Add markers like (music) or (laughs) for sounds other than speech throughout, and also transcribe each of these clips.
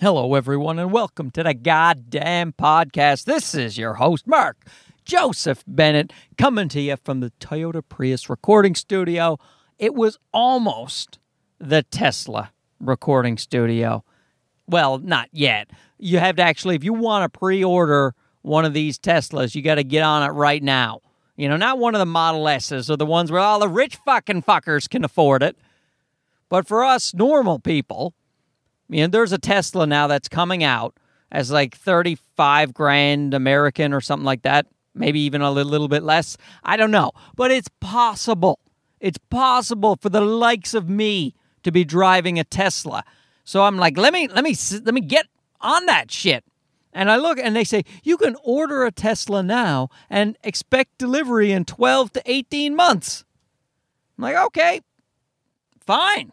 Hello, everyone, and welcome to the goddamn podcast. This is your host, Mark Joseph Bennett, coming to you from the Toyota Prius recording studio. It was almost the Tesla recording studio. Well, not yet. You have to actually, if you want to pre order one of these Teslas, you got to get on it right now. You know, not one of the Model S's or the ones where all the rich fucking fuckers can afford it. But for us normal people, you know, there's a Tesla now that's coming out as like 35 grand American or something like that. Maybe even a little, little bit less. I don't know. But it's possible. It's possible for the likes of me to be driving a Tesla. So I'm like, let me let me let me get on that shit. And I look and they say, you can order a Tesla now and expect delivery in 12 to 18 months. I'm like, okay, fine.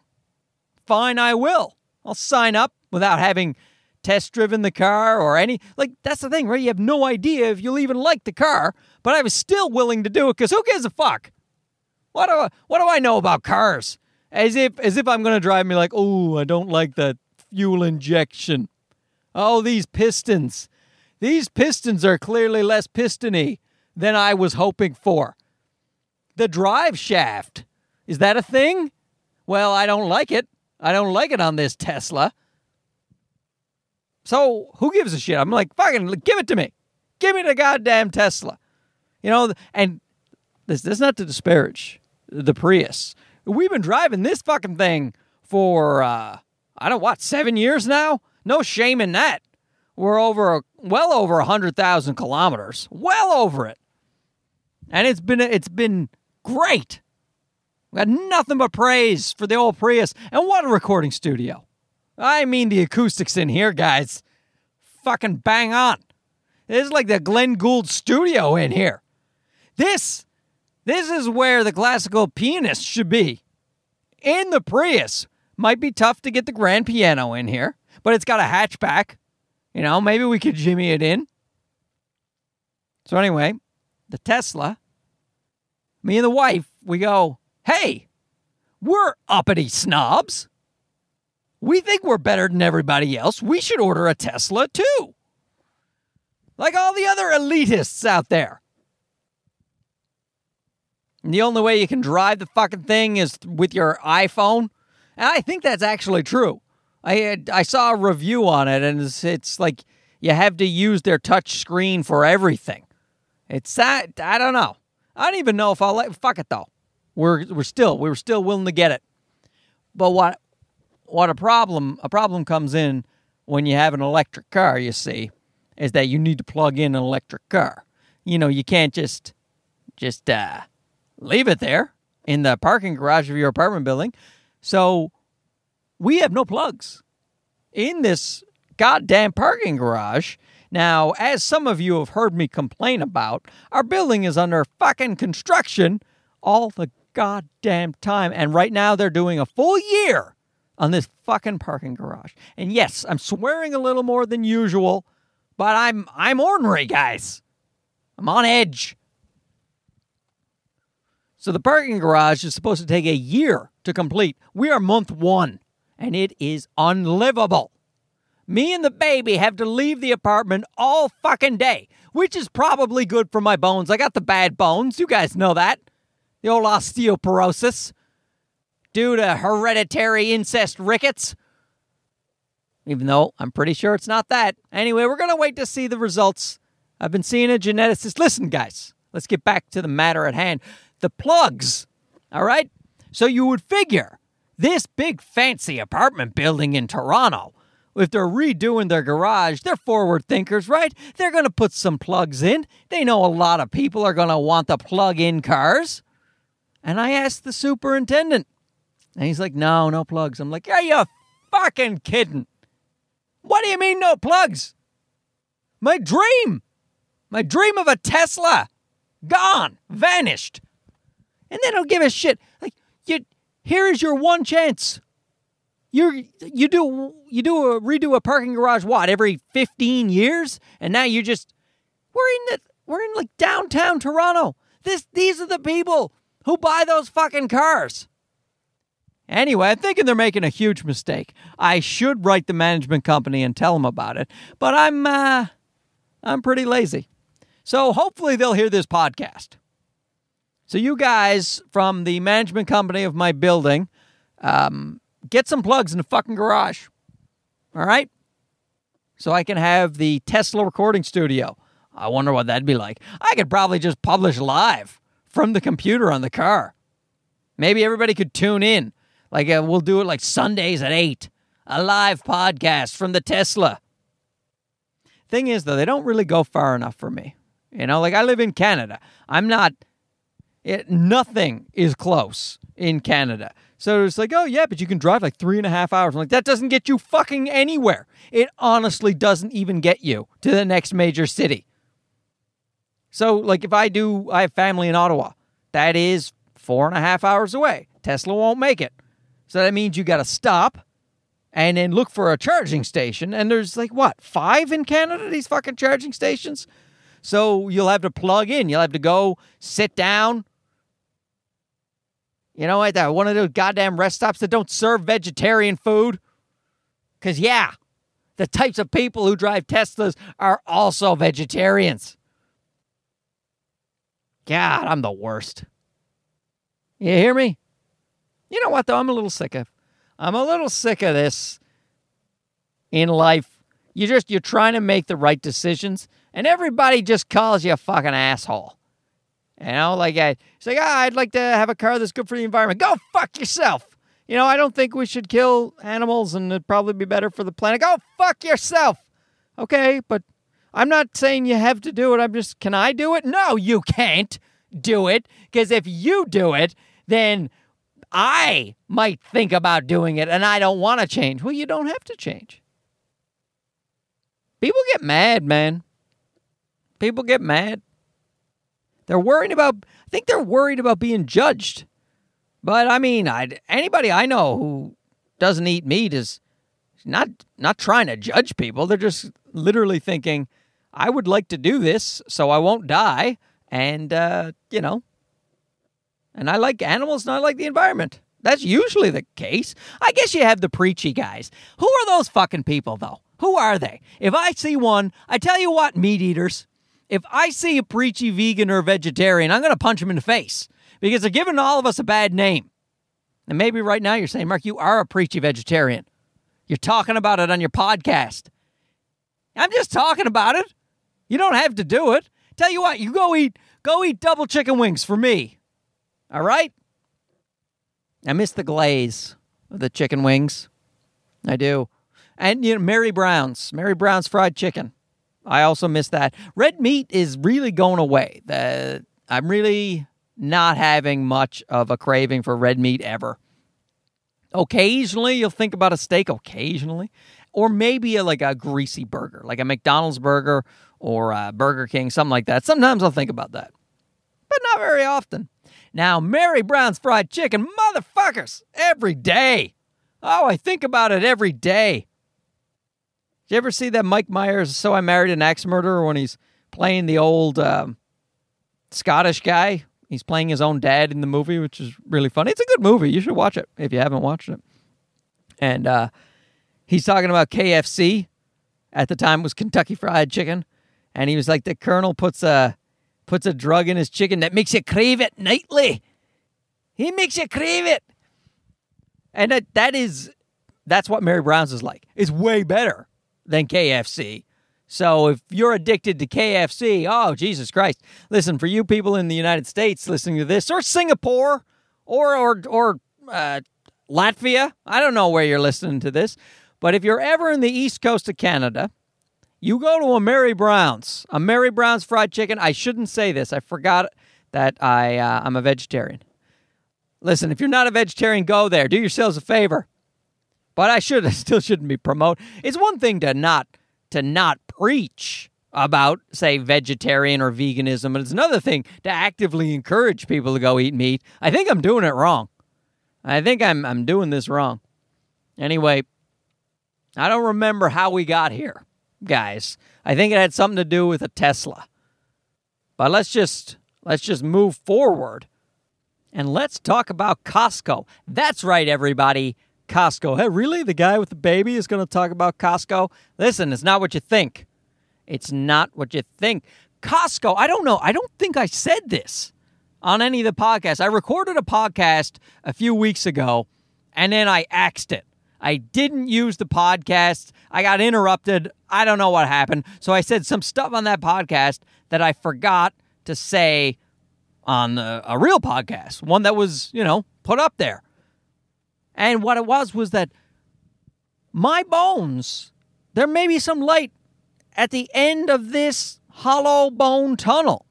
Fine, I will. I'll sign up without having test driven the car or any. Like, that's the thing, right? You have no idea if you'll even like the car, but I was still willing to do it because who gives a fuck? What do, I, what do I know about cars? As if, as if I'm going to drive me like, oh, I don't like the fuel injection. Oh, these pistons. These pistons are clearly less pistony than I was hoping for. The drive shaft. Is that a thing? Well, I don't like it. I don't like it on this Tesla. So who gives a shit? I'm like, fucking give it to me. Give me the goddamn Tesla. You know, and this, this is not to disparage the Prius. We've been driving this fucking thing for, uh, I don't what, seven years now? No shame in that. We're over, well over 100,000 kilometers. Well over it. And it's been, it's been great. We got nothing but praise for the old Prius. And what a recording studio. I mean, the acoustics in here, guys. Fucking bang on. This is like the Glenn Gould studio in here. This, this is where the classical pianist should be. In the Prius. Might be tough to get the grand piano in here, but it's got a hatchback. You know, maybe we could jimmy it in. So, anyway, the Tesla, me and the wife, we go, hey, we're uppity snobs. We think we're better than everybody else. We should order a Tesla too. Like all the other elitists out there. And the only way you can drive the fucking thing is with your iPhone. And I think that's actually true. I had, I saw a review on it, and it's, it's like you have to use their touch screen for everything. It's that I don't know. I don't even know if I'll let. Fuck it though. We're we're still we were still willing to get it. But what what a problem a problem comes in when you have an electric car. You see, is that you need to plug in an electric car. You know, you can't just just uh, leave it there in the parking garage of your apartment building. So we have no plugs in this goddamn parking garage. Now, as some of you have heard me complain about, our building is under fucking construction all the goddamn time. And right now they're doing a full year on this fucking parking garage. And yes, I'm swearing a little more than usual, but I'm I'm ornery, guys. I'm on edge. So the parking garage is supposed to take a year to complete. We are month 1 and it is unlivable. Me and the baby have to leave the apartment all fucking day, which is probably good for my bones. I got the bad bones. You guys know that. The old osteoporosis due to hereditary incest rickets. Even though I'm pretty sure it's not that. Anyway, we're going to wait to see the results. I've been seeing a geneticist. Listen, guys, let's get back to the matter at hand. The plugs, all right? So you would figure this big fancy apartment building in Toronto, if they're redoing their garage, they're forward thinkers, right? They're going to put some plugs in. They know a lot of people are going to want the plug in cars. And I asked the superintendent, and he's like, no, no plugs. I'm like, are you fucking kidding? What do you mean, no plugs? My dream, my dream of a Tesla, gone, vanished. And they don't give a shit. Like, you, here is your one chance. You you do you do a redo a parking garage what every 15 years and now you just we're in the we're in like downtown Toronto. This these are the people who buy those fucking cars. Anyway, I'm thinking they're making a huge mistake. I should write the management company and tell them about it, but I'm uh, I'm pretty lazy. So hopefully they'll hear this podcast. So you guys from the management company of my building, um, get some plugs in the fucking garage. All right? So I can have the Tesla recording studio. I wonder what that'd be like. I could probably just publish live from the computer on the car. Maybe everybody could tune in like uh, we'll do it like Sundays at 8. A live podcast from the Tesla. Thing is though, they don't really go far enough for me. You know, like I live in Canada. I'm not it, nothing is close in Canada. So it's like, oh yeah, but you can drive like three and a half hours. I'm like, that doesn't get you fucking anywhere. It honestly doesn't even get you to the next major city. So, like, if I do, I have family in Ottawa. That is four and a half hours away. Tesla won't make it. So that means you got to stop and then look for a charging station. And there's like, what, five in Canada, these fucking charging stations? So you'll have to plug in. You'll have to go sit down. You know, at that one of those goddamn rest stops that don't serve vegetarian food. Because, yeah, the types of people who drive Teslas are also vegetarians. God, I'm the worst. You hear me? You know what, though? I'm a little sick of. I'm a little sick of this in life. You just you're trying to make the right decisions, and everybody just calls you a fucking asshole. You know, like I, it's like, ah, I'd like to have a car that's good for the environment. Go fuck yourself. You know, I don't think we should kill animals, and it'd probably be better for the planet. Go fuck yourself. Okay, but I'm not saying you have to do it. I'm just, can I do it? No, you can't do it because if you do it, then I might think about doing it and I don't want to change. Well, you don't have to change. People get mad, man. People get mad. They're worried about, I think they're worried about being judged. But I mean, I anybody I know who doesn't eat meat is not not trying to judge people. They're just literally thinking, I would like to do this so I won't die, and uh, you know, and I like animals and I like the environment. That's usually the case. I guess you have the preachy guys. Who are those fucking people, though? Who are they? If I see one, I tell you what, meat eaters, if I see a preachy vegan or vegetarian, I'm going to punch them in the face because they're giving all of us a bad name. And maybe right now you're saying, Mark, you are a preachy vegetarian. You're talking about it on your podcast. I'm just talking about it. You don't have to do it. Tell you what, you go eat go eat double chicken wings for me. All right? I miss the glaze of the chicken wings. I do. And, you know, Mary Brown's, Mary Brown's fried chicken. I also miss that. Red meat is really going away. The, I'm really not having much of a craving for red meat ever. Occasionally, you'll think about a steak, occasionally, or maybe a, like a greasy burger, like a McDonald's burger or a Burger King, something like that. Sometimes I'll think about that, but not very often. Now, Mary Brown's fried chicken, motherfuckers, every day. Oh, I think about it every day. Did you ever see that Mike Myers, So I Married an Axe Murderer, when he's playing the old um, Scottish guy? He's playing his own dad in the movie, which is really funny. It's a good movie. You should watch it if you haven't watched it. And uh, he's talking about KFC. At the time, was Kentucky Fried Chicken, and he was like, the Colonel puts a puts a drug in his chicken that makes you crave it nightly. He makes you crave it. And that, that is, that's what Mary Brown's is like. It's way better than KFC. So if you're addicted to KFC, oh, Jesus Christ. Listen, for you people in the United States listening to this, or Singapore, or, or, or uh, Latvia, I don't know where you're listening to this, but if you're ever in the east coast of Canada, you go to a Mary Brown's, a Mary Brown's fried chicken. I shouldn't say this. I forgot that I uh, I'm a vegetarian. Listen, if you're not a vegetarian, go there. Do yourselves a favor. But I should (laughs) I still shouldn't be promote. It's one thing to not to not preach about say vegetarian or veganism, but it's another thing to actively encourage people to go eat meat. I think I'm doing it wrong. I think I'm I'm doing this wrong. Anyway, I don't remember how we got here guys. I think it had something to do with a Tesla. But let's just let's just move forward. And let's talk about Costco. That's right, everybody. Costco. Hey, really? The guy with the baby is going to talk about Costco? Listen, it's not what you think. It's not what you think. Costco, I don't know. I don't think I said this on any of the podcasts. I recorded a podcast a few weeks ago and then I axed it. I didn't use the podcast. I got interrupted. I don't know what happened. So I said some stuff on that podcast that I forgot to say on a real podcast, one that was, you know, put up there. And what it was was that my bones, there may be some light at the end of this hollow bone tunnel.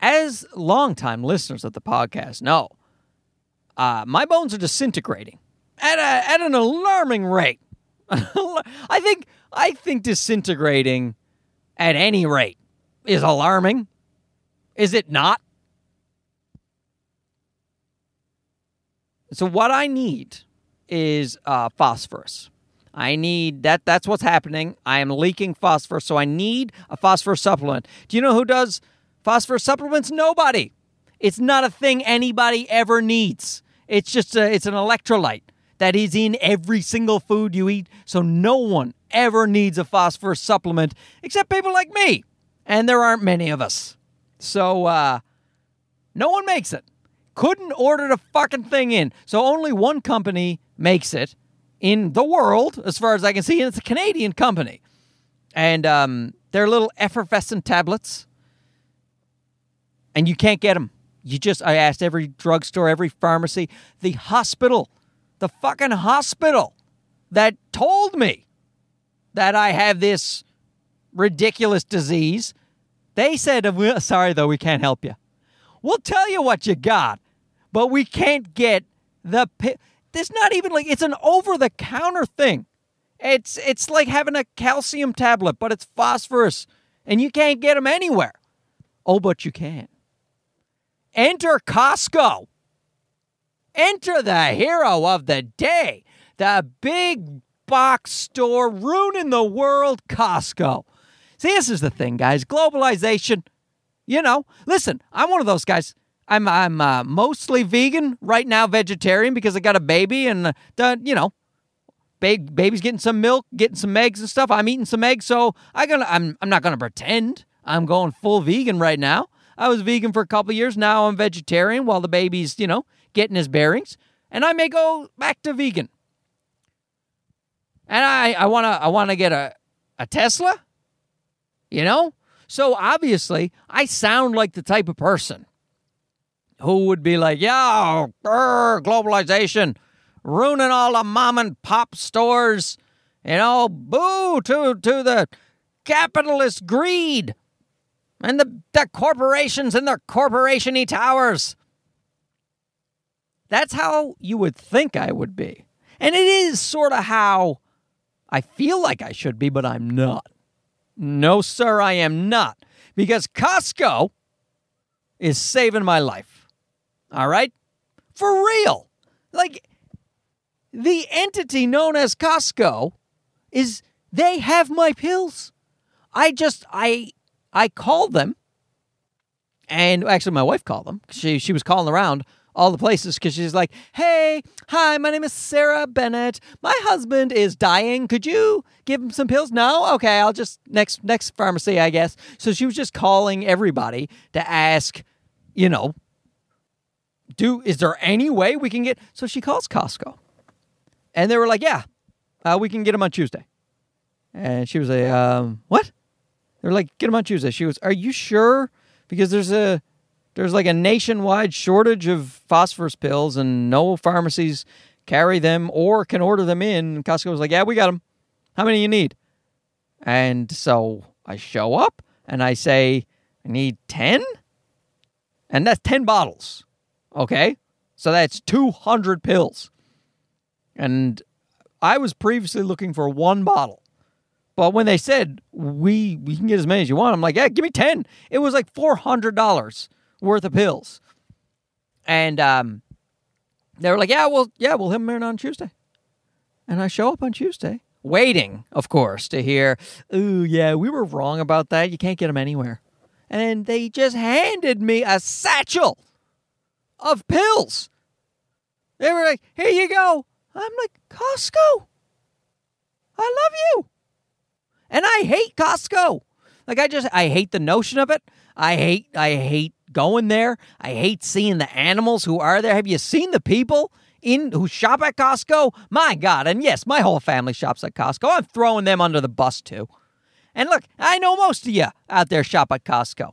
As longtime listeners of the podcast know, uh, my bones are disintegrating at, a, at an alarming rate. (laughs) I think I think disintegrating at any rate is alarming. Is it not? So what I need is uh, phosphorus. I need that. That's what's happening. I am leaking phosphorus, so I need a phosphorus supplement. Do you know who does phosphorus supplements? Nobody. It's not a thing anybody ever needs. It's just a, it's an electrolyte that is in every single food you eat. So no one ever needs a phosphorus supplement except people like me, and there aren't many of us. So uh, no one makes it. Couldn't order the fucking thing in. So only one company makes it in the world, as far as I can see, and it's a Canadian company. And um, they're little effervescent tablets, and you can't get them. You just, I asked every drugstore, every pharmacy, the hospital, the fucking hospital that told me that I have this ridiculous disease. They said, sorry, though, we can't help you. We'll tell you what you got, but we can't get the. Pi- there's not even like it's an over the counter thing. It's it's like having a calcium tablet, but it's phosphorus, and you can't get them anywhere. Oh, but you can. Enter Costco. Enter the hero of the day, the big box store ruining the world, Costco. See, this is the thing, guys. Globalization. You know, listen, I'm one of those guys. I'm I'm uh, mostly vegan right now, vegetarian because I got a baby and uh, you know, ba- baby's getting some milk, getting some eggs and stuff. I'm eating some eggs, so I gonna I'm I'm not gonna pretend I'm going full vegan right now. I was vegan for a couple years. Now I'm vegetarian while the baby's you know getting his bearings, and I may go back to vegan. And I I wanna I wanna get a a Tesla, you know. So obviously, I sound like the type of person who would be like, yeah, grr, globalization, ruining all the mom and pop stores, you know, boo to, to the capitalist greed and the, the corporations and their corporation y towers. That's how you would think I would be. And it is sort of how I feel like I should be, but I'm not. No, sir, I am not. Because Costco is saving my life. All right? For real. Like, the entity known as Costco is they have my pills. I just I I called them, and actually my wife called them. She she was calling around all the places because she's like, "Hey, hi, my name is Sarah Bennett. My husband is dying. Could you give him some pills?" No, okay, I'll just next next pharmacy, I guess. So she was just calling everybody to ask, you know, do is there any way we can get so she calls costco and they were like yeah uh, we can get him on tuesday and she was like um, what they're like get him on tuesday she was are you sure because there's a there's like a nationwide shortage of phosphorus pills and no pharmacies carry them or can order them in and costco was like yeah we got them how many you need and so i show up and i say i need 10 and that's 10 bottles Okay. So that's 200 pills. And I was previously looking for one bottle. But when they said we we can get as many as you want, I'm like, yeah, give me 10. It was like $400 worth of pills. And um, they were like, yeah, well, yeah, we'll have them in on Tuesday. And I show up on Tuesday, waiting, of course, to hear, ooh, yeah, we were wrong about that. You can't get them anywhere. and they just handed me a satchel of pills. They were like, here you go. I'm like, Costco. I love you. And I hate Costco. Like I just I hate the notion of it. I hate I hate going there. I hate seeing the animals who are there. Have you seen the people in who shop at Costco? My God. And yes, my whole family shops at Costco. I'm throwing them under the bus too. And look, I know most of you out there shop at Costco.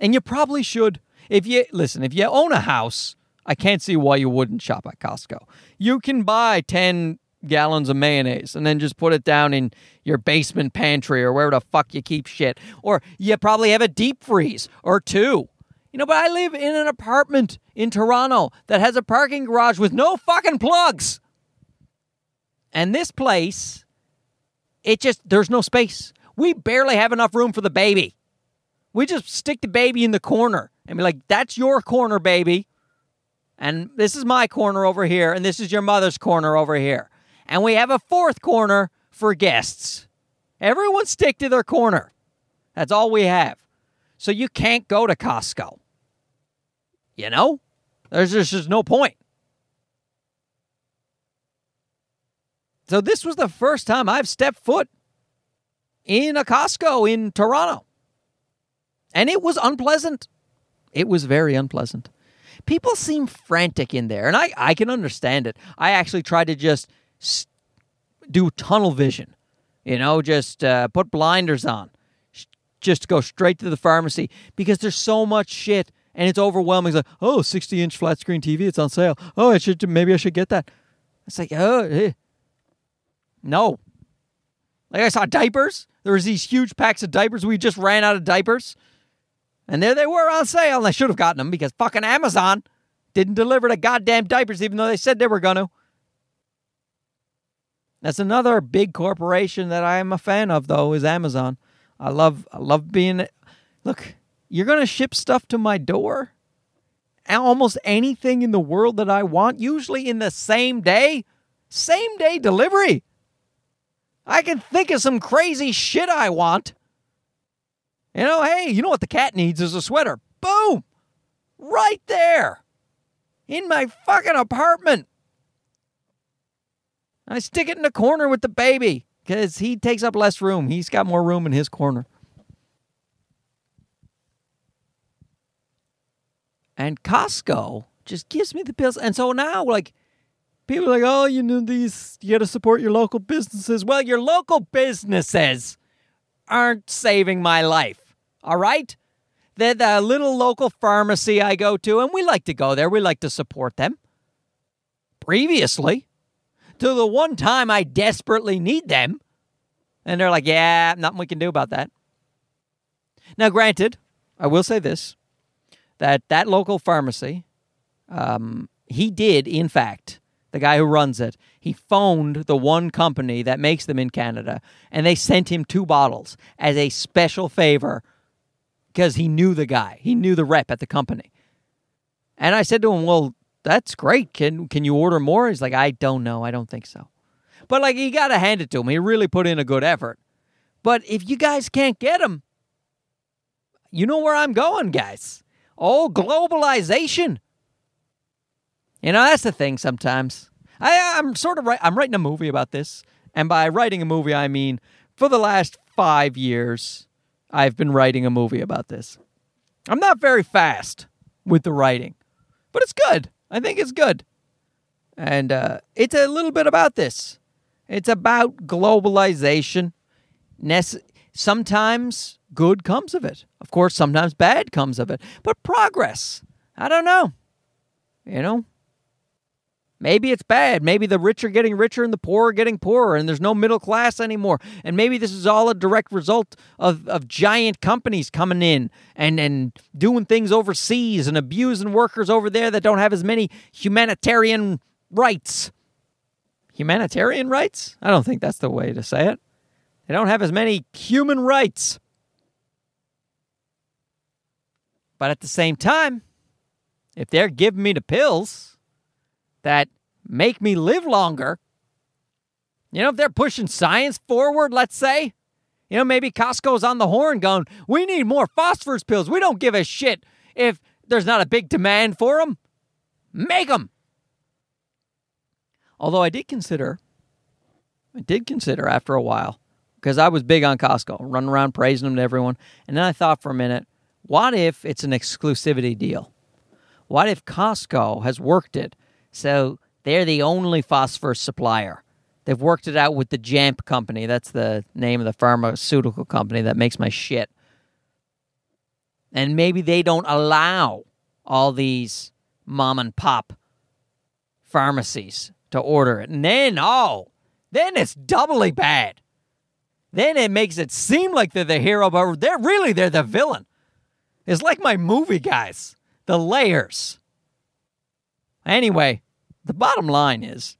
And you probably should. If you listen, if you own a house, I can't see why you wouldn't shop at Costco. You can buy 10 gallons of mayonnaise and then just put it down in your basement pantry or wherever the fuck you keep shit. Or you probably have a deep freeze or two. You know, but I live in an apartment in Toronto that has a parking garage with no fucking plugs. And this place, it just, there's no space. We barely have enough room for the baby. We just stick the baby in the corner and be like, that's your corner, baby. And this is my corner over here. And this is your mother's corner over here. And we have a fourth corner for guests. Everyone stick to their corner. That's all we have. So you can't go to Costco. You know? There's just, just no point. So this was the first time I've stepped foot in a Costco in Toronto. And it was unpleasant. It was very unpleasant. People seem frantic in there, and I, I can understand it. I actually tried to just do tunnel vision, you know, just uh, put blinders on, just go straight to the pharmacy because there's so much shit and it's overwhelming. It's like, oh, 60 inch flat screen TV, it's on sale. Oh, I should maybe I should get that. It's like, oh, eh. no. Like I saw diapers. There was these huge packs of diapers. We just ran out of diapers. And there they were on sale. And I should have gotten them because fucking Amazon didn't deliver the goddamn diapers, even though they said they were going to. That's another big corporation that I am a fan of, though, is Amazon. I love, I love being. Look, you're gonna ship stuff to my door. Almost anything in the world that I want, usually in the same day, same day delivery. I can think of some crazy shit I want. You know, hey, you know what the cat needs is a sweater. Boom! Right there. In my fucking apartment. I stick it in the corner with the baby because he takes up less room. He's got more room in his corner. And Costco just gives me the pills. And so now, like, people are like, oh, you know, these, you got to support your local businesses. Well, your local businesses aren't saving my life. All right? They're the little local pharmacy I go to, and we like to go there. We like to support them. Previously, to the one time I desperately need them. And they're like, yeah, nothing we can do about that. Now, granted, I will say this that that local pharmacy, um, he did, in fact, the guy who runs it, he phoned the one company that makes them in Canada and they sent him two bottles as a special favor because he knew the guy, he knew the rep at the company. And I said to him, Well, that's great. Can can you order more? He's like, I don't know. I don't think so. But like, you got to hand it to him. He really put in a good effort. But if you guys can't get him, you know where I'm going, guys. Oh, globalization. You know, that's the thing sometimes. I, I'm sort of right. I'm writing a movie about this. And by writing a movie, I mean for the last five years, I've been writing a movie about this. I'm not very fast with the writing, but it's good. I think it's good. And uh, it's a little bit about this. It's about globalization. Nece- sometimes good comes of it. Of course, sometimes bad comes of it. But progress, I don't know. You know, Maybe it's bad. Maybe the rich are getting richer and the poor are getting poorer, and there's no middle class anymore. And maybe this is all a direct result of, of giant companies coming in and, and doing things overseas and abusing workers over there that don't have as many humanitarian rights. Humanitarian rights? I don't think that's the way to say it. They don't have as many human rights. But at the same time, if they're giving me the pills, that make me live longer. You know, if they're pushing science forward, let's say, You know, maybe Costco's on the horn going, we need more phosphorus pills. We don't give a shit if there's not a big demand for them. Make them. Although I did consider, I did consider after a while, because I was big on Costco, running around praising them to everyone. And then I thought for a minute, what if it's an exclusivity deal? What if Costco has worked it so they're the only phosphorus supplier? They've worked it out with the Jamp company. That's the name of the pharmaceutical company that makes my shit. And maybe they don't allow all these mom and pop pharmacies to order it. And then, oh, then it's doubly bad. Then it makes it seem like they're the hero, but they're really they're the villain. It's like my movie guys, the layers. Anyway, the bottom line is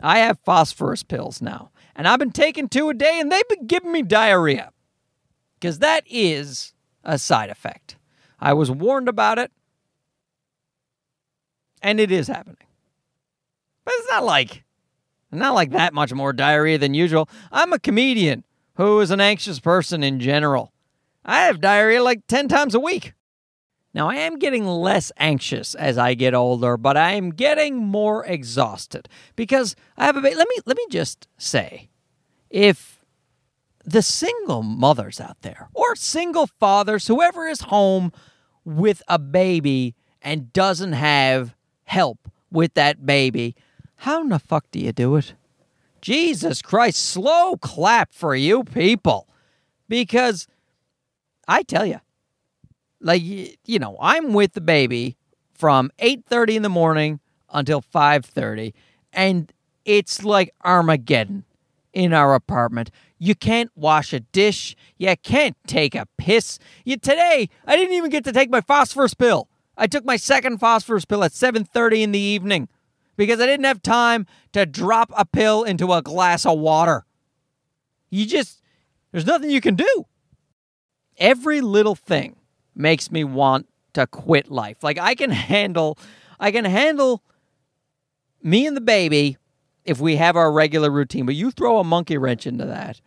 I have phosphorus pills now, and I've been taking two a day, and they've been giving me diarrhea. Because that is a side effect. I was warned about it, and it is happening. But it's not like not like that much more diarrhea than usual. I'm a comedian who is an anxious person in general. I have diarrhea like 10 times a week. Now, I am getting less anxious as I get older, but I am getting more exhausted because I have a baby. Let me let me just say, if the single mothers out there or single fathers, whoever is home with a baby and doesn't have help with that baby, how in the fuck do you do it? Jesus Christ, slow clap for you people. Because I tell you, like you know i'm with the baby from 8.30 in the morning until 5.30 and it's like armageddon in our apartment. You can't wash a dish. You can't take a piss. You today i didn't even get to take my phosphorus pill. I took my second phosphorus pill at 7.30 in the evening because i didn't have time to drop a pill into a glass of water. You just there's nothing you can do every little thing makes me want to quit life. Like I can handle I can handle me and the baby if we have our regular routine, but you throw a monkey wrench into that.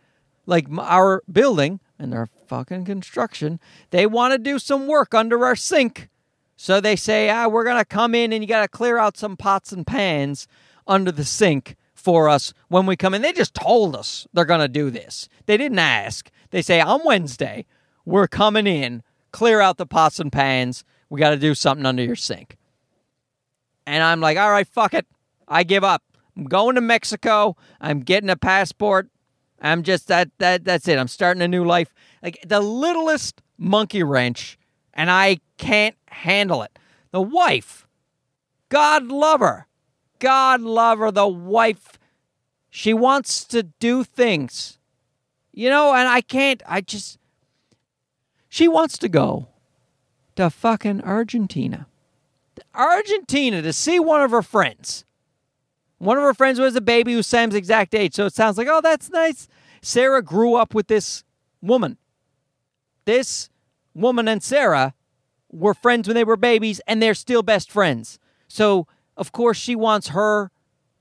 Like our building and their fucking construction, they want to do some work under our sink. So they say, "Ah, we're going to come in and you got to clear out some pots and pans under the sink for us when we come in." They just told us they're going to do this. They didn't ask. They say, "On Wednesday, we're coming in clear out the pots and pans. We got to do something under your sink. And I'm like, all right, fuck it. I give up. I'm going to Mexico. I'm getting a passport. I'm just that that that's it. I'm starting a new life. Like the littlest monkey wrench, and I can't handle it. The wife, God love her. God love her. The wife, she wants to do things. You know, and I can't, I just she wants to go to fucking Argentina. Argentina to see one of her friends. One of her friends was a baby who's Sam's exact age. So it sounds like, oh, that's nice. Sarah grew up with this woman. This woman and Sarah were friends when they were babies, and they're still best friends. So, of course, she wants her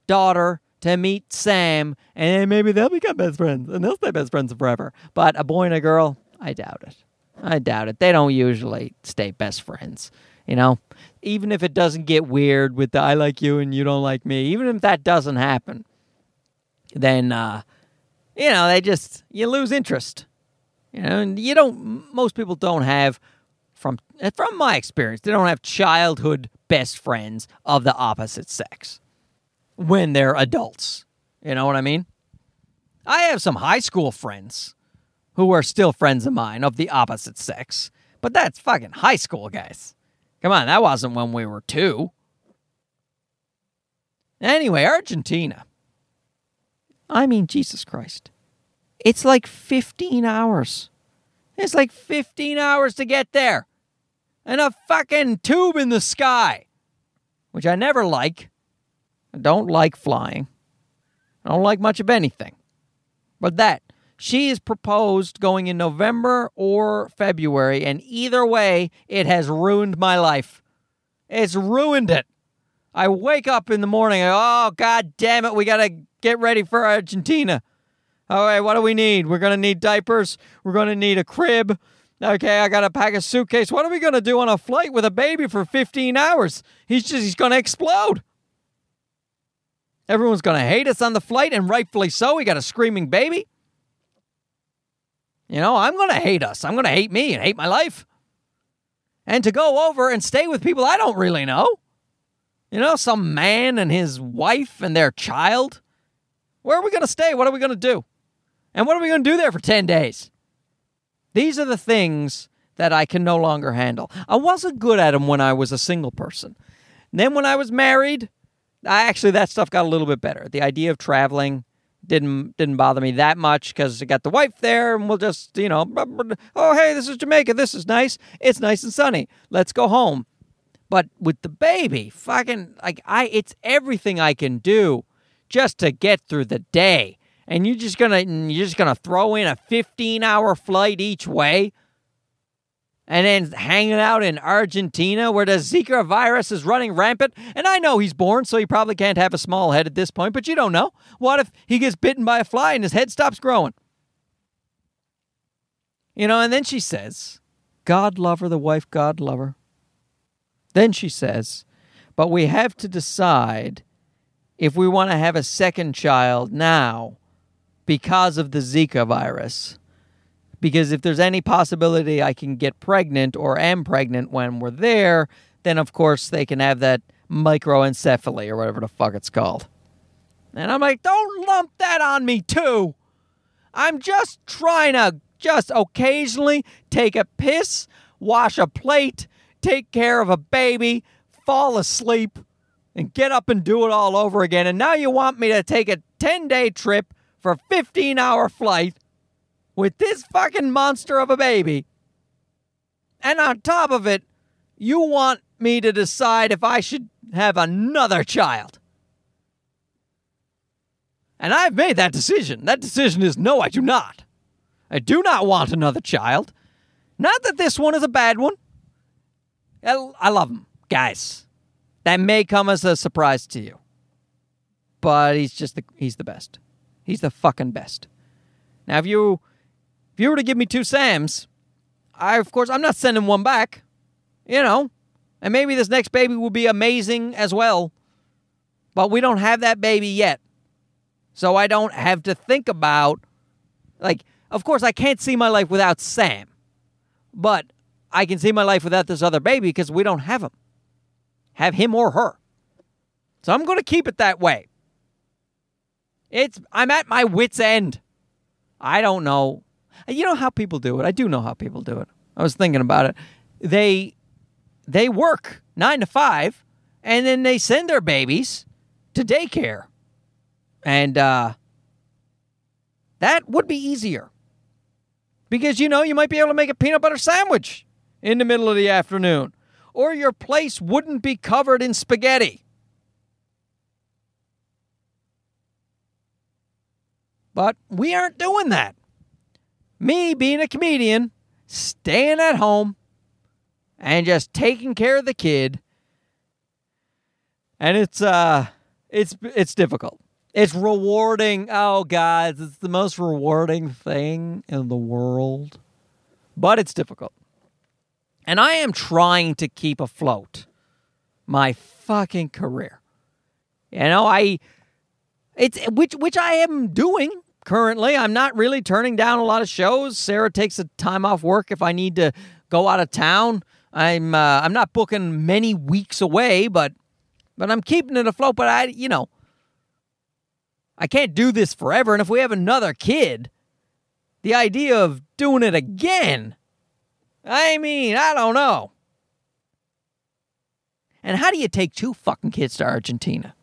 daughter to meet Sam, and maybe they'll become best friends, and they'll stay best friends forever. But a boy and a girl, I doubt it. I doubt it. They don't usually stay best friends. You know, even if it doesn't get weird with the I like you and you don't like me, even if that doesn't happen, then, uh, you know, they just, you lose interest. You know, and you don't, most people don't have, from, from my experience, they don't have childhood best friends of the opposite sex when they're adults. You know what I mean? I have some high school friends who are still friends of mine of the opposite sex. But that's fucking high school, guys. Come on, that wasn't when we were two. Anyway, Argentina. I mean, Jesus Christ. It's like 15 hours. It's like 15 hours to get there. And a fucking tube in the sky, which I never like. I don't like flying. I don't like much of anything. But that, she is proposed going in November or February, and either way, it has ruined my life. It's ruined it. I wake up in the morning, oh, god damn it, we gotta get ready for Argentina. All right, what do we need? We're going to need diapers. We're going to need a crib. Okay, I got to pack a suitcase. What are we going to do on a flight with a baby for 15 hours? He's just, he's going to explode. Everyone's going to hate us on the flight, and rightfully so. We got a screaming baby. You know, I'm going to hate us. I'm going to hate me and hate my life. And to go over and stay with people I don't really know. You know, some man and his wife and their child. Where are we going to stay? What are we going to do? And what are we going to do there for 10 days? These are the things that I can no longer handle. I wasn't good at them when I was a single person. And then when I was married, I actually that stuff got a little bit better. The idea of traveling didn't didn't bother me that much because I got the wife there, and we'll just you know, oh hey, this is Jamaica, this is nice, it's nice and sunny, let's go home. But with the baby, fucking like I, it's everything I can do just to get through the day, and you're just gonna you're just gonna throw in a 15 hour flight each way and then hanging out in Argentina where the Zika virus is running rampant. And I know he's born, so he probably can't have a small head at this point, but you don't know. What if he gets bitten by a fly and his head stops growing? You know, and then she says, God love her, the wife, God love her. Then she says, but we have to decide if we want to have a second child now because of the Zika virus because if there's any possibility I can get pregnant or am pregnant when we're there, then of course they can have that microencephaly or whatever the fuck it's called. And I'm like, don't lump that on me too. I'm just trying to just occasionally take a piss, wash a plate, take care of a baby, fall asleep, and get up and do it all over again. And now you want me to take a 10 day trip for a 15 hour flight with this fucking monster of a baby. And on top of it, you want me to decide if I should have another child. And I've made that decision. That decision is no, I do not. I do not want another child. Not that this one is a bad one. I love him, guys. That may come as a surprise to you. But he's just the he's the best. He's the fucking best. Now if you if you were to give me two Sams, I of course I'm not sending one back. You know, and maybe this next baby will be amazing as well. But we don't have that baby yet. So I don't have to think about like of course I can't see my life without Sam. But I can see my life without this other baby because we don't have him. Have him or her. So I'm going to keep it that way. It's I'm at my wits end. I don't know you know how people do it. I do know how people do it. I was thinking about it. They they work nine to five, and then they send their babies to daycare, and uh, that would be easier because you know you might be able to make a peanut butter sandwich in the middle of the afternoon, or your place wouldn't be covered in spaghetti. But we aren't doing that me being a comedian, staying at home, and just taking care of the kid. And it's uh it's it's difficult. It's rewarding. Oh guys, it's the most rewarding thing in the world. But it's difficult. And I am trying to keep afloat my fucking career. You know, I it's which which I am doing currently. I'm not really turning down a lot of shows. Sarah takes a time off work if I need to go out of town. I'm uh, I'm not booking many weeks away, but but I'm keeping it afloat. But I, you know, I can't do this forever. And if we have another kid, the idea of doing it again, I mean, I don't know. And how do you take two fucking kids to Argentina?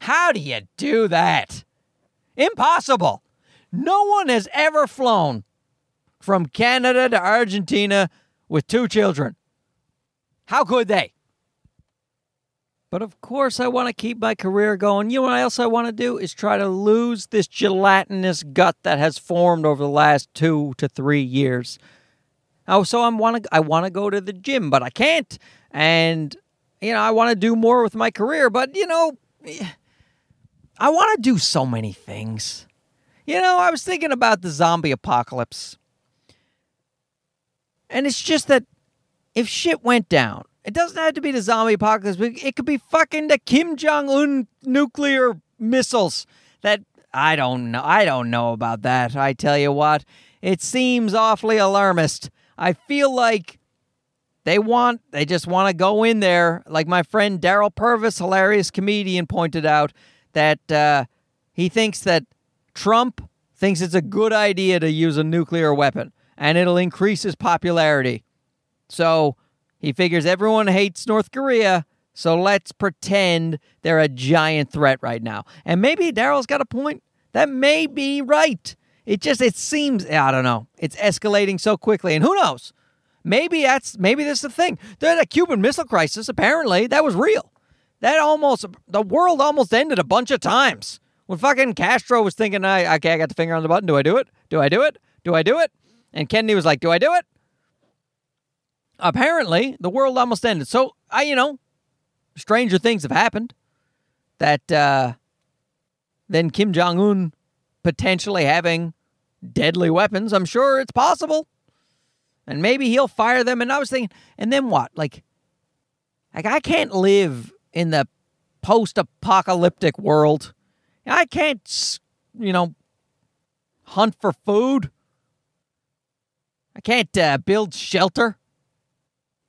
How do you do that? Impossible. No one has ever flown from Canada to Argentina with two children. How could they? But of course, I want to keep my career going. You know what else I want to do is try to lose this gelatinous gut that has formed over the last two to three years. Oh, so I want to I want to go to the gym, but I can't. And you know, I want to do more with my career, but you know, eh, I want to do so many things. You know, I was thinking about the zombie apocalypse. And it's just that if shit went down, it doesn't have to be the zombie apocalypse. It could be fucking the Kim Jong Un nuclear missiles that I don't know. I don't know about that. I tell you what, it seems awfully alarmist. I feel like they want, they just want to go in there. Like my friend Daryl Purvis, hilarious comedian, pointed out that uh, he thinks that Trump thinks it's a good idea to use a nuclear weapon and it'll increase his popularity. So he figures everyone hates North Korea, so let's pretend they're a giant threat right now. And maybe Daryl's got a point. That may be right. It just it seems I don't know. It's escalating so quickly, and who knows? Maybe that's maybe this is the thing. The, Cuban Missile Crisis apparently that was real. That almost the world almost ended a bunch of times when fucking Castro was thinking, I okay, I got the finger on the button. Do I do it? Do I do it? Do I do it? And Kennedy was like, Do I do it? apparently the world almost ended. So I, you know, stranger things have happened. That uh, then Kim Jong Un potentially having deadly weapons. I'm sure it's possible, and maybe he'll fire them. And I was thinking, and then what? Like, like I can't live in the post-apocalyptic world. I can't, you know, hunt for food. I can't uh, build shelter.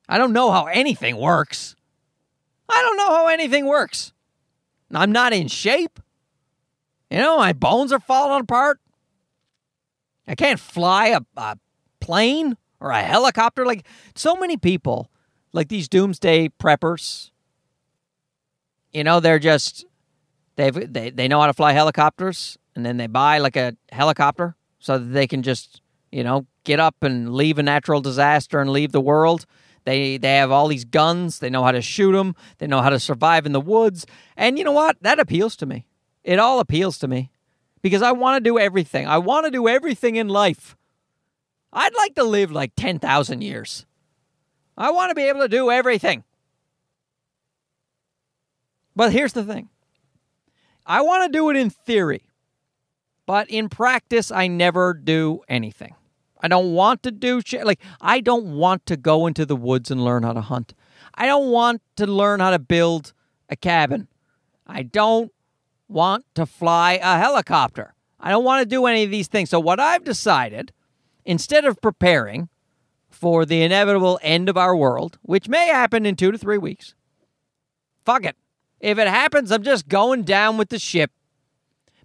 I don't know how anything works. I don't know how anything works. I'm not in shape. You know, my bones are falling apart. I can't fly a, a plane or a helicopter. Like so many people, like these doomsday preppers, you know, they're just they've they, they know how to fly helicopters and then they buy like a helicopter so that they can just, you know, get up and leave a natural disaster and leave the world. They they have all these guns. They know how to shoot them. They know how to survive in the woods. And you know what? That appeals to me. It all appeals to me because I want to do everything. I want to do everything in life. I'd like to live like 10,000 years. I want to be able to do everything. But here's the thing I want to do it in theory, but in practice, I never do anything. I don't want to do shit. Like, I don't want to go into the woods and learn how to hunt. I don't want to learn how to build a cabin. I don't want to fly a helicopter. I don't want to do any of these things. So, what I've decided, instead of preparing for the inevitable end of our world, which may happen in two to three weeks, fuck it. If it happens, I'm just going down with the ship.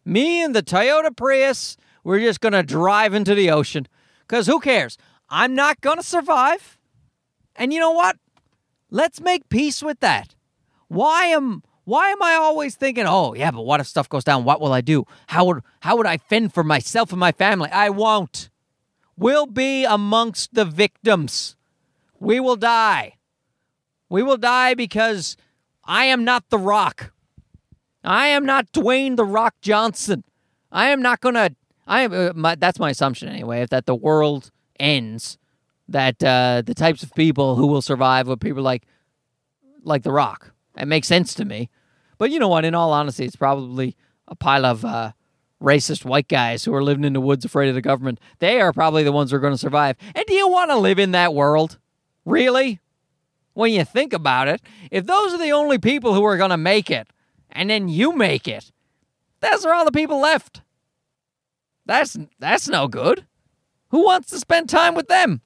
Me and the Toyota Prius, we're just going to drive into the ocean. Because who cares? I'm not going to survive. And you know what? Let's make peace with that. Why am why am I always thinking, "Oh, yeah, but what if stuff goes down? What will I do? How would how would I fend for myself and my family?" I won't. We'll be amongst the victims. We will die. We will die because I am not the rock. I am not Dwayne the Rock Johnson. I am not going to I am. Uh, my, that's my assumption anyway. If that the world ends, that uh, the types of people who will survive are people like like The Rock. It makes sense to me. But you know what? In all honesty, it's probably a pile of uh, racist white guys who are living in the woods afraid of the government. They are probably the ones who are going to survive. And do you want to live in that world? Really? When you think about it, if those are the only people who are going to make it, and then you make it, those are all the people left. That's that's no good. Who wants to spend time with them?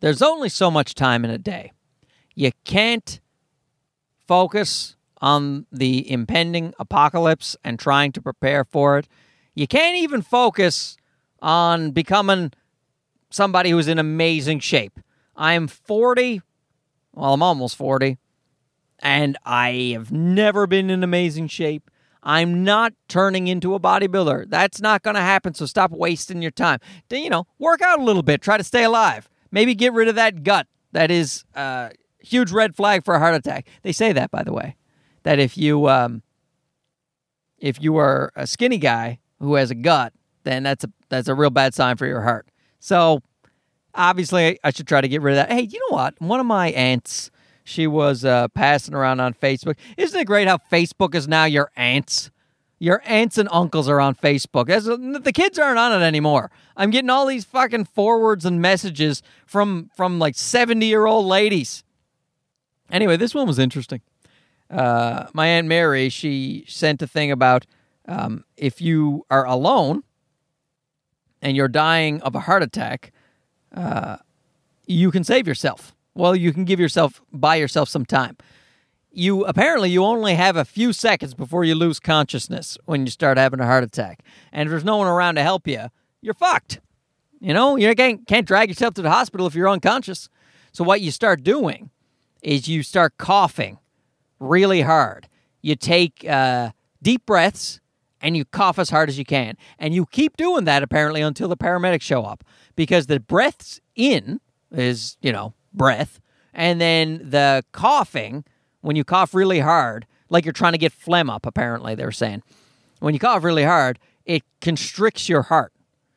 There's only so much time in a day. You can't focus on the impending apocalypse and trying to prepare for it. You can't even focus on becoming somebody who's in amazing shape. I'm 40, well, I'm almost 40, and I have never been in amazing shape. I'm not turning into a bodybuilder. That's not going to happen. So stop wasting your time. You know, work out a little bit. Try to stay alive. Maybe get rid of that gut. That is a huge red flag for a heart attack. They say that, by the way, that if you um, if you are a skinny guy who has a gut, then that's a that's a real bad sign for your heart. So obviously, I should try to get rid of that. Hey, you know what? One of my aunts she was uh, passing around on Facebook. Isn't it great how Facebook is now your aunts? Your aunts and uncles are on Facebook. That's, the kids aren't on it anymore. I'm getting all these fucking forwards and messages from from like 70 year old ladies. Anyway, this one was interesting. Uh, my aunt Mary, she sent a thing about um, if you are alone and you're dying of a heart attack, uh, you can save yourself. Well, you can give yourself buy yourself some time. You apparently you only have a few seconds before you lose consciousness when you start having a heart attack, and if there's no one around to help you, you're fucked. You know, you can't can't drag yourself to the hospital if you're unconscious. So what you start doing is you start coughing really hard. You take uh, deep breaths and you cough as hard as you can. And you keep doing that apparently until the paramedics show up because the breaths in is, you know, breath. And then the coughing, when you cough really hard, like you're trying to get phlegm up, apparently, they're saying. When you cough really hard, it constricts your heart.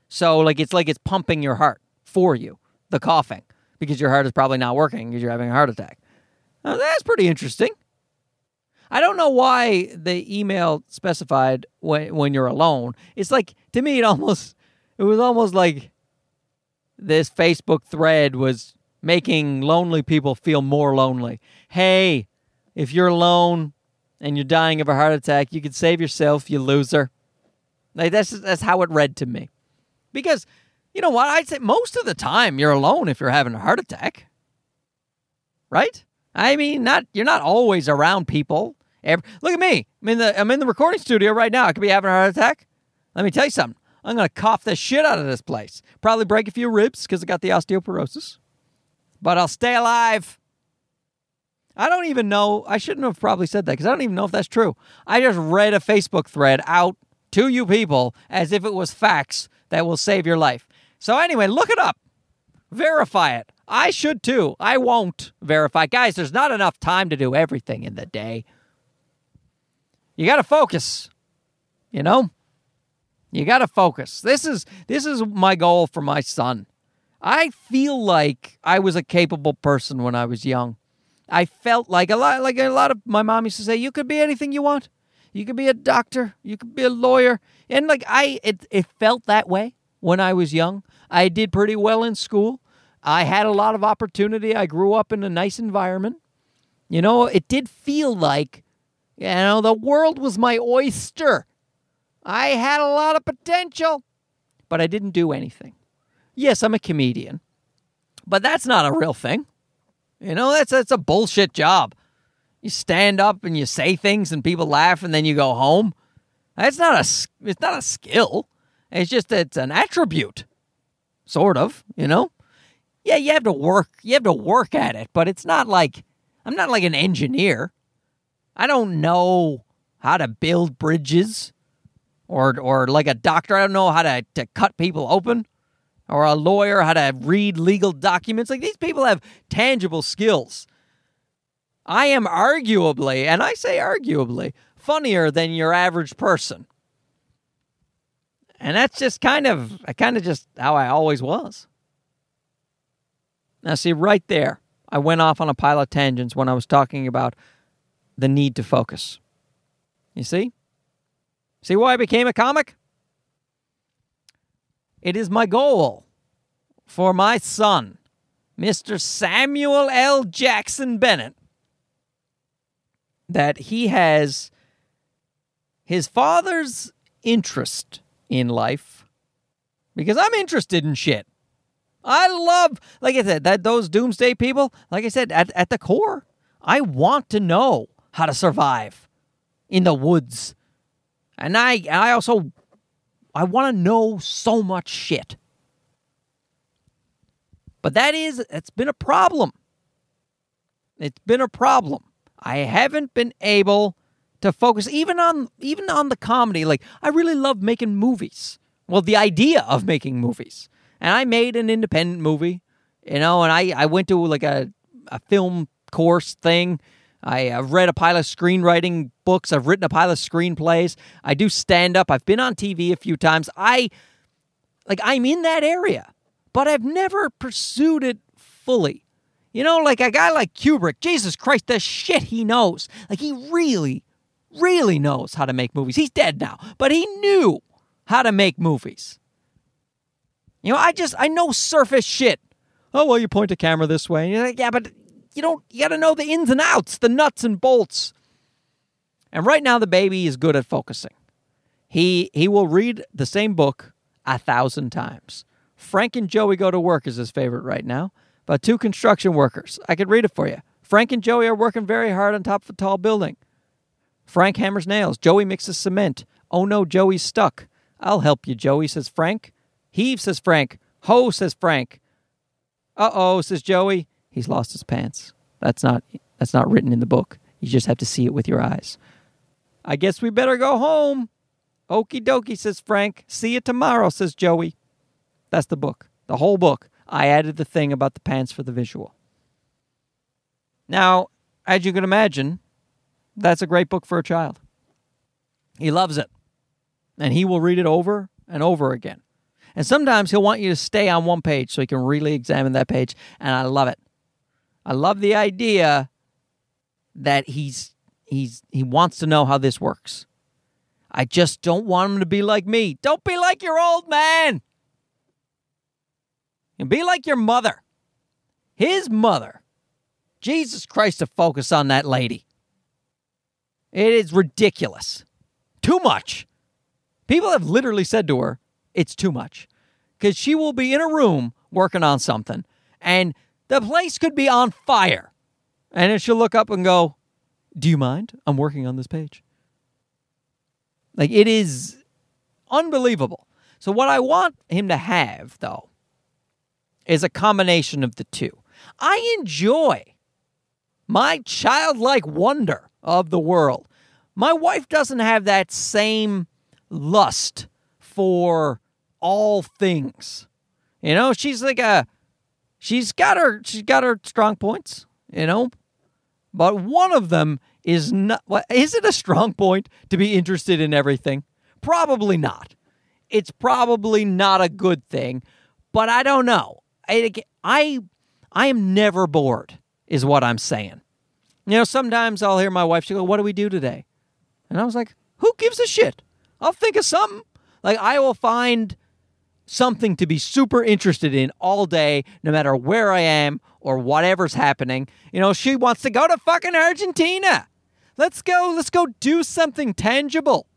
So, like, it's like it's pumping your heart for you, the coughing, because your heart is probably not working because you're having a heart attack. Now, that's pretty interesting. I don't know why the email specified when when you're alone. It's like to me it almost it was almost like this Facebook thread was making lonely people feel more lonely. Hey, if you're alone and you're dying of a heart attack, you could save yourself, you loser. Like that's that's how it read to me. Because you know what? I'd say most of the time you're alone if you're having a heart attack. Right? I mean, not you're not always around people. Every, look at me. I'm in the I'm in the recording studio right now. I could be having a heart attack. Let me tell you something. I'm gonna cough the shit out of this place. Probably break a few ribs because I got the osteoporosis. But I'll stay alive. I don't even know. I shouldn't have probably said that because I don't even know if that's true. I just read a Facebook thread out to you people as if it was facts that will save your life. So anyway, look it up. Verify it. I should too. I won't verify. Guys, there's not enough time to do everything in the day. You got to focus. You know? You got to focus. This is this is my goal for my son. I feel like I was a capable person when I was young. I felt like a lot like a lot of my mom used to say you could be anything you want. You could be a doctor, you could be a lawyer. And like I it it felt that way when I was young. I did pretty well in school. I had a lot of opportunity. I grew up in a nice environment. You know, it did feel like you know, the world was my oyster. I had a lot of potential, but I didn't do anything. Yes, I'm a comedian, but that's not a real thing. You know, that's that's a bullshit job. You stand up and you say things and people laugh and then you go home. That's not a it's not a skill. It's just it's an attribute. Sort of, you know? Yeah, you have to work you have to work at it, but it's not like I'm not like an engineer. I don't know how to build bridges or or like a doctor, I don't know how to, to cut people open or a lawyer how to read legal documents. Like these people have tangible skills. I am arguably, and I say arguably, funnier than your average person. And that's just kind of kind of just how I always was. Now see right there, I went off on a pile of tangents when I was talking about the need to focus. You see? See why I became a comic? It is my goal for my son, Mr. Samuel L. Jackson Bennett, that he has his father's interest in life because I'm interested in shit. I love, like I said, that those doomsday people, like I said, at, at the core, I want to know how to survive in the woods. And I I also I want to know so much shit. But that is it's been a problem. It's been a problem. I haven't been able to focus even on even on the comedy. Like I really love making movies. Well, the idea of making movies. And I made an independent movie, you know, and I I went to like a a film course thing I, have read a pile of screenwriting books. I've written a pile of screenplays. I do stand up. I've been on TV a few times. I like I'm in that area, but I've never pursued it fully. You know, like a guy like Kubrick, Jesus Christ, the shit he knows. Like he really, really knows how to make movies. He's dead now, but he knew how to make movies. You know, I just I know surface shit. Oh well, you point a camera this way. And you're like, yeah, but you don't. You got to know the ins and outs, the nuts and bolts. And right now, the baby is good at focusing. He he will read the same book a thousand times. Frank and Joey go to work is his favorite right now. About two construction workers. I could read it for you. Frank and Joey are working very hard on top of a tall building. Frank hammers nails. Joey mixes cement. Oh no, Joey's stuck. I'll help you, Joey, says Frank. Heave, says Frank. Ho, says Frank. Uh oh, says Joey. He's lost his pants. That's not that's not written in the book. You just have to see it with your eyes. I guess we better go home. Okie dokie, says Frank. See you tomorrow, says Joey. That's the book. The whole book. I added the thing about the pants for the visual. Now, as you can imagine, that's a great book for a child. He loves it. And he will read it over and over again. And sometimes he'll want you to stay on one page so he can really examine that page. And I love it. I love the idea that he's he's he wants to know how this works. I just don't want him to be like me. Don't be like your old man. And be like your mother. His mother. Jesus Christ to focus on that lady. It is ridiculous. Too much. People have literally said to her, it's too much. Because she will be in a room working on something and the place could be on fire. And then she'll look up and go, Do you mind? I'm working on this page. Like it is unbelievable. So, what I want him to have, though, is a combination of the two. I enjoy my childlike wonder of the world. My wife doesn't have that same lust for all things. You know, she's like a she's got her she's got her strong points, you know. But one of them is not what is it a strong point to be interested in everything? Probably not. It's probably not a good thing, but I don't know. I I I am never bored is what I'm saying. You know, sometimes I'll hear my wife she go, "What do we do today?" And I was like, "Who gives a shit? I'll think of something." Like I will find something to be super interested in all day, no matter where I am or whatever's happening. You know, she wants to go to fucking Argentina. Let's go, let's go do something tangible.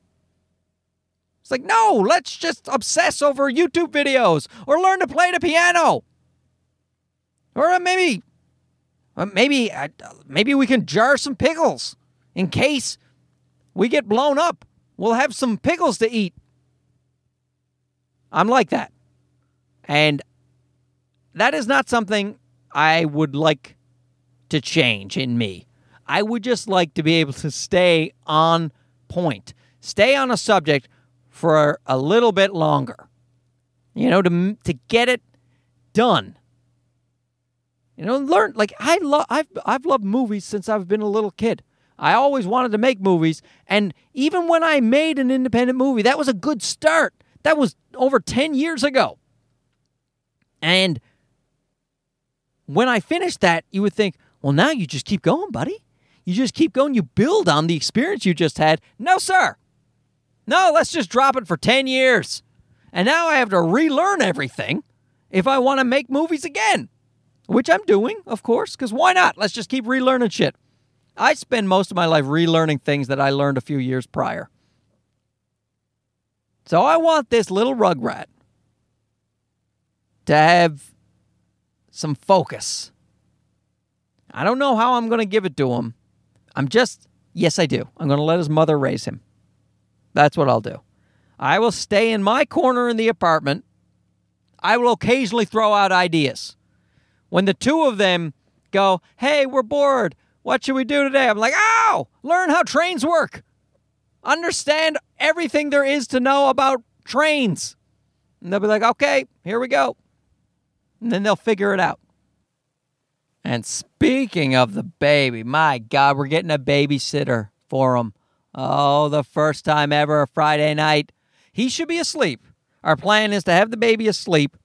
It's like, no, let's just obsess over YouTube videos or learn to play the piano. Or maybe, maybe, uh, maybe we can jar some pickles in case we get blown up. We'll have some pickles to eat. I'm like that. And that is not something I would like to change in me. I would just like to be able to stay on point, stay on a subject for a little bit longer. You know, to to get it done. You know, learn like I love I've I've loved movies since I've been a little kid. I always wanted to make movies, and even when I made an independent movie, that was a good start. That was over 10 years ago. And when I finished that, you would think, well, now you just keep going, buddy. You just keep going. You build on the experience you just had. No, sir. No, let's just drop it for 10 years. And now I have to relearn everything if I want to make movies again, which I'm doing, of course, because why not? Let's just keep relearning shit. I spend most of my life relearning things that I learned a few years prior. So I want this little rugrat to have some focus. I don't know how I'm going to give it to him. I'm just, yes, I do. I'm going to let his mother raise him. That's what I'll do. I will stay in my corner in the apartment. I will occasionally throw out ideas. When the two of them go, hey, we're bored. What should we do today? I'm like, oh, learn how trains work understand everything there is to know about trains. And they'll be like, okay, here we go. And then they'll figure it out. And speaking of the baby, my God, we're getting a babysitter for him. Oh, the first time ever, Friday night. He should be asleep. Our plan is to have the baby asleep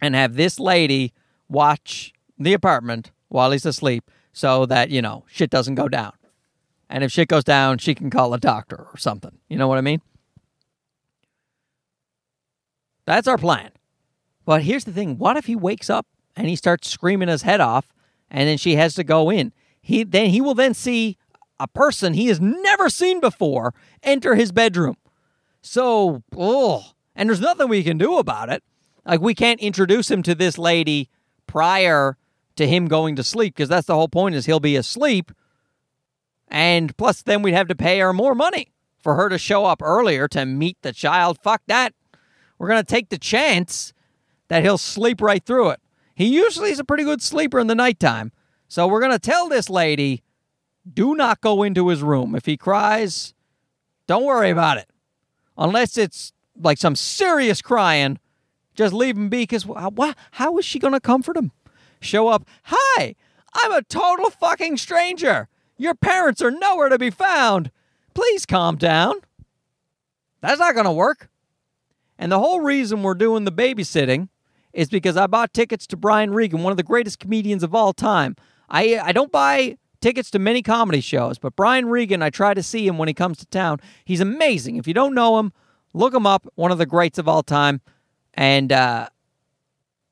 and have this lady watch the apartment while he's asleep so that, you know, shit doesn't go down. And if shit goes down, she can call a doctor or something. You know what I mean? That's our plan. But here's the thing what if he wakes up and he starts screaming his head off and then she has to go in? He then he will then see a person he has never seen before enter his bedroom. So, oh, and there's nothing we can do about it. Like we can't introduce him to this lady prior to him going to sleep because that's the whole point is he'll be asleep and plus then we'd have to pay her more money for her to show up earlier to meet the child. Fuck that. We're going to take the chance that he'll sleep right through it. He usually is a pretty good sleeper in the nighttime. So we're going to tell this lady do not go into his room. If he cries, don't worry about it. Unless it's like some serious crying, just leave him be because how is she going to comfort him? Show up, hi, I'm a total fucking stranger. Your parents are nowhere to be found. Please calm down. That's not going to work. And the whole reason we're doing the babysitting is because I bought tickets to Brian Regan, one of the greatest comedians of all time. I I don't buy tickets to many comedy shows, but Brian Regan, I try to see him when he comes to town. He's amazing. If you don't know him, look him up. One of the greats of all time. And uh,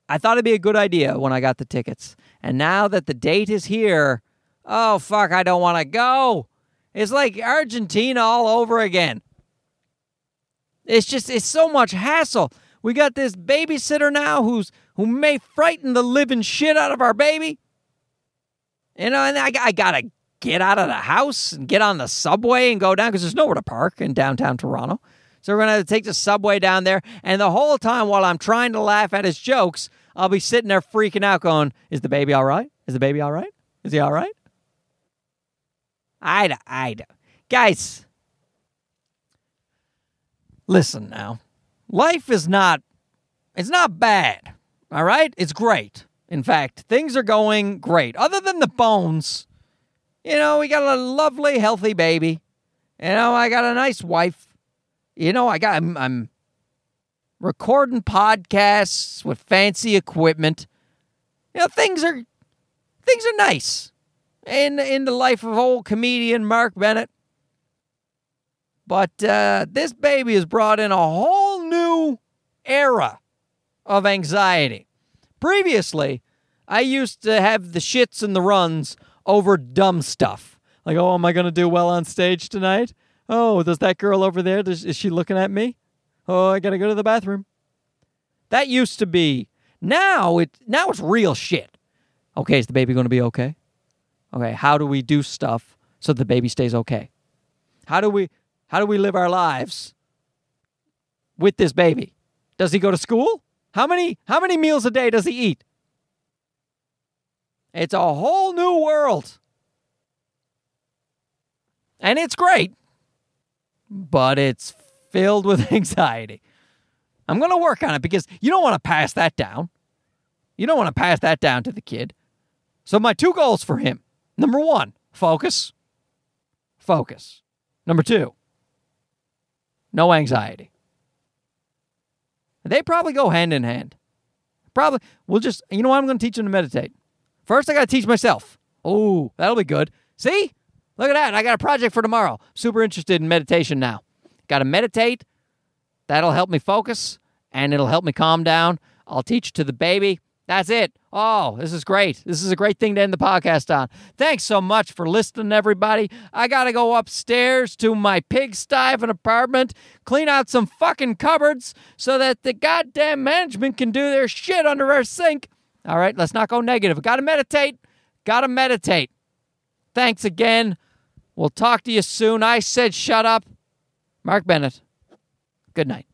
I thought it'd be a good idea when I got the tickets. And now that the date is here, oh fuck, I don't want to go. It's like Argentina all over again. It's just it's so much hassle. We got this babysitter now who's who may frighten the living shit out of our baby. You know, and I, I gotta get out of the house and get on the subway and go down because there's nowhere to park in downtown Toronto. So we're gonna to take the subway down there, and the whole time while I'm trying to laugh at his jokes, I'll be sitting there freaking out, going, "Is the baby all right? Is the baby all right? Is he all right?" I, I, guys, listen now. Life is not it's not bad. All right? It's great. In fact, things are going great. Other than the bones, you know, we got a lovely healthy baby. You know, I got a nice wife. You know, I got I'm, I'm recording podcasts with fancy equipment. You know, things are things are nice in in the life of old comedian Mark Bennett. But uh, this baby has brought in a whole new era of anxiety. Previously, I used to have the shits and the runs over dumb stuff. Like, oh, am I going to do well on stage tonight? Oh, does that girl over there, does, is she looking at me? Oh, I got to go to the bathroom. That used to be. Now it now it's real shit. Okay, is the baby going to be okay? Okay, how do we do stuff so the baby stays okay? How do we how do we live our lives with this baby? Does he go to school? How many how many meals a day does he eat? It's a whole new world. And it's great, but it's filled with (laughs) anxiety. I'm going to work on it because you don't want to pass that down. You don't want to pass that down to the kid. So, my two goals for him number one, focus. Focus. Number two, no anxiety. They probably go hand in hand. Probably, we'll just, you know what? I'm going to teach them to meditate. First, I got to teach myself. Oh, that'll be good. See? Look at that. I got a project for tomorrow. Super interested in meditation now. Got to meditate. That'll help me focus and it'll help me calm down. I'll teach to the baby. That's it. Oh, this is great. This is a great thing to end the podcast on. Thanks so much for listening, everybody. I got to go upstairs to my pigsty of an apartment, clean out some fucking cupboards so that the goddamn management can do their shit under our sink. All right, let's not go negative. Got to meditate. Got to meditate. Thanks again. We'll talk to you soon. I said shut up. Mark Bennett. Good night.